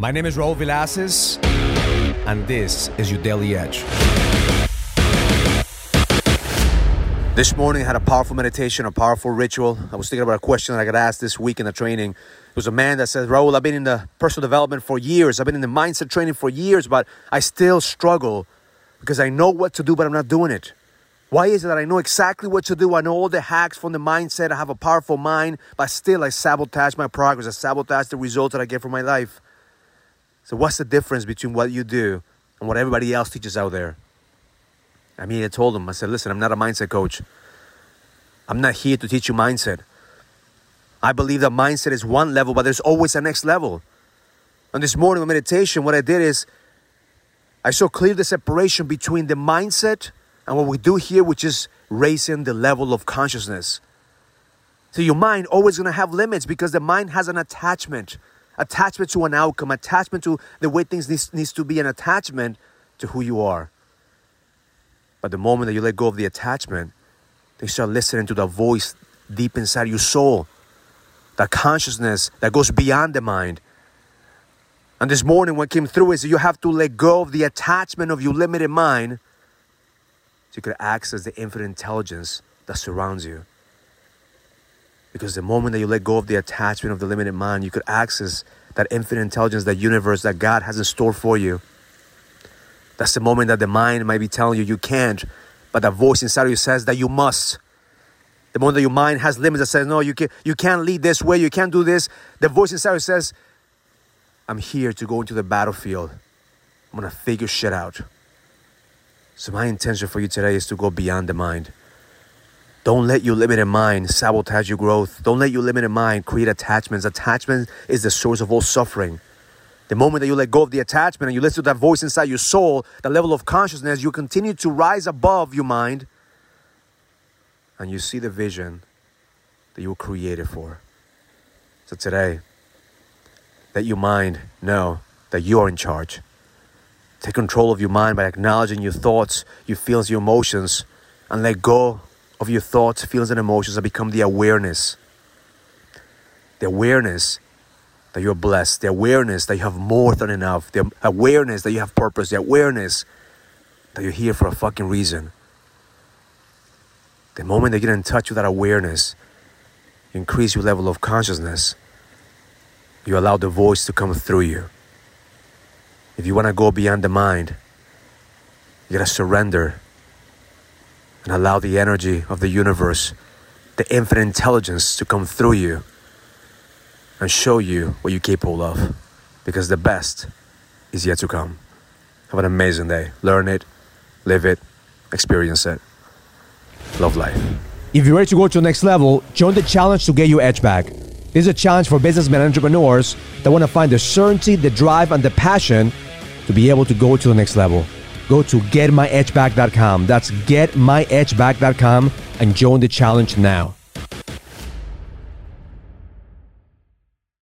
My name is Raul Villacis, and this is your Daily Edge. This morning I had a powerful meditation, a powerful ritual. I was thinking about a question that I got asked this week in the training. It was a man that said, Raul, I've been in the personal development for years. I've been in the mindset training for years, but I still struggle because I know what to do, but I'm not doing it. Why is it that I know exactly what to do? I know all the hacks from the mindset. I have a powerful mind, but still I sabotage my progress. I sabotage the results that I get from my life. So, what's the difference between what you do and what everybody else teaches out there? I mean, I told him, I said, listen, I'm not a mindset coach. I'm not here to teach you mindset. I believe that mindset is one level, but there's always a next level. And this morning with meditation, what I did is I saw clear the separation between the mindset and what we do here, which is raising the level of consciousness. So your mind always gonna have limits because the mind has an attachment, attachment to an outcome, attachment to the way things needs, needs to be, an attachment to who you are. But the moment that you let go of the attachment, they start listening to the voice deep inside your soul, that consciousness that goes beyond the mind. And this morning, what came through is you have to let go of the attachment of your limited mind so you could access the infinite intelligence that surrounds you. Because the moment that you let go of the attachment of the limited mind, you could access that infinite intelligence, that universe that God has in store for you. That's the moment that the mind might be telling you you can't, but that voice inside of you says that you must. The moment that your mind has limits that says, no, you, can, you can't lead this way, you can't do this, the voice inside of you says, I'm here to go into the battlefield. I'm gonna figure shit out. So, my intention for you today is to go beyond the mind. Don't let your limited mind sabotage your growth. Don't let your limited mind create attachments. Attachment is the source of all suffering. The moment that you let go of the attachment and you listen to that voice inside your soul, the level of consciousness, you continue to rise above your mind and you see the vision that you were created for. So today, let your mind know that you are in charge. Take control of your mind by acknowledging your thoughts, your feelings, your emotions, and let go of your thoughts, feelings, and emotions and become the awareness. The awareness that you're blessed, the awareness that you have more than enough, the awareness that you have purpose, the awareness that you're here for a fucking reason. The moment they get in touch with that awareness, you increase your level of consciousness. You allow the voice to come through you. If you want to go beyond the mind, you gotta surrender and allow the energy of the universe, the infinite intelligence to come through you and show you what you're capable of. Because the best is yet to come. Have an amazing day. Learn it, live it, experience it. Love life. If you're ready to go to the next level, join the challenge to get your edge back. This is a challenge for businessmen and entrepreneurs that want to find the certainty, the drive, and the passion to be able to go to the next level. Go to getmyedgeback.com. That's getmyedgeback.com and join the challenge now.